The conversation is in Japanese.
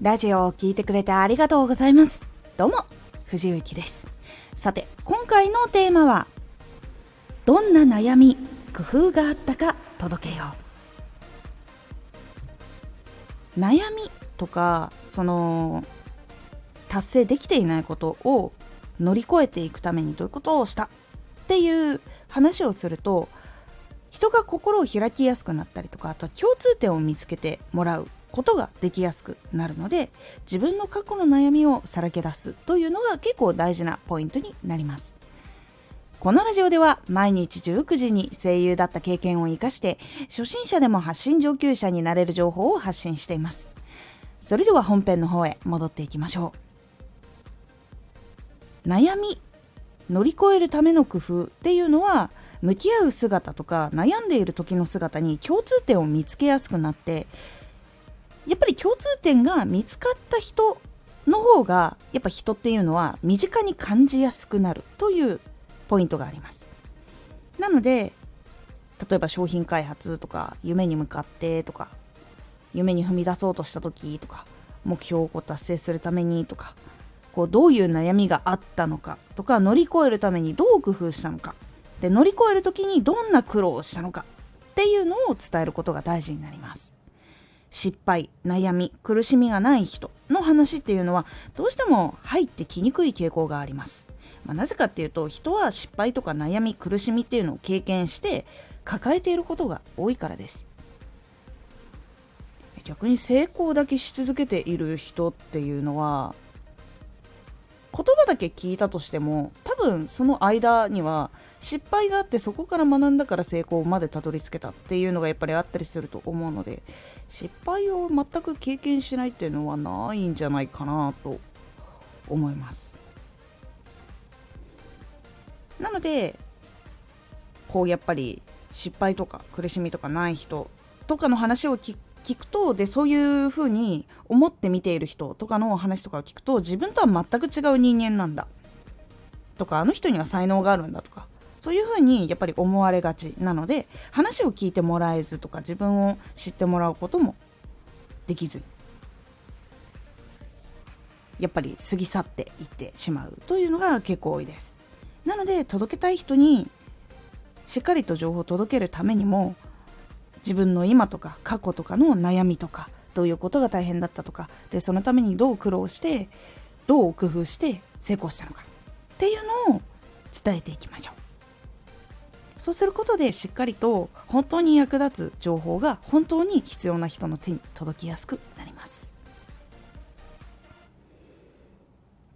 ラジオを聴いてくれてありがとうございます。どうも、藤幸です。さて、今回のテーマは、どんな悩み、工夫があったか届けよう。悩みとか、その、達成できていないことを乗り越えていくためにどういうことをした？っていう話をすると、人が心を開きやすくなったりとかあとは共通点を見つけてもらうことができやすくなるので自分の過去の悩みをさらけ出すというのが結構大事なポイントになります。このラジオでは毎日19時に声優だった経験を生かして初心者でも発信上級者になれる情報を発信しています。それでは本編の方へ戻っていきましょう。悩み乗り越えるための工夫っていうのは向き合う姿とか悩んでいる時の姿に共通点を見つけやすくなってやっぱり共通点が見つかった人の方がやっぱ人っていうのは身近に感じやすくなるというポイントがあります。なので例えば商品開発とか夢に向かってとか夢に踏み出そうとした時とか目標を達成するためにとかこうどういう悩みがあったのかとか乗り越えるためにどう工夫したのかで乗り越える時にどんな苦労をしたのかっていうのを伝えることが大事になります。失敗悩み苦しみがない人の話っていうのはどうしても入ってきにくい傾向があります、まあ、なぜかっていうと人は失敗とか悩み苦しみっていうのを経験して抱えていることが多いからです。逆に成功だけし続けている人っていうのは言葉だけ聞いたとしても多分その間には失敗があってそこから学んだから成功までたどり着けたっていうのがやっぱりあったりすると思うので失敗を全く経験しないっていうのはないんじゃないかなと思います。なのでこうやっぱり失敗とか苦しみとかない人とかの話を聞聞くとでそういうふうに思って見ている人とかの話とかを聞くと自分とは全く違う人間なんだ。とかあの人には才能があるんだとか。そういうふうにやっぱり思われがちなので話を聞いてもらえずとか自分を知ってもらうこともできずやっぱり過ぎ去っていってしまうというのが結構多いです。なので届けたい人にしっかりと情報を届けるためにも自分の今とか過去とかの悩みとかどういうことが大変だったとかでそのためにどう苦労してどう工夫して成功したのかっていうのを伝えていきましょう。そうすることでしっかりと本当に役立つ情報が本当に必要な人の手に届きやすく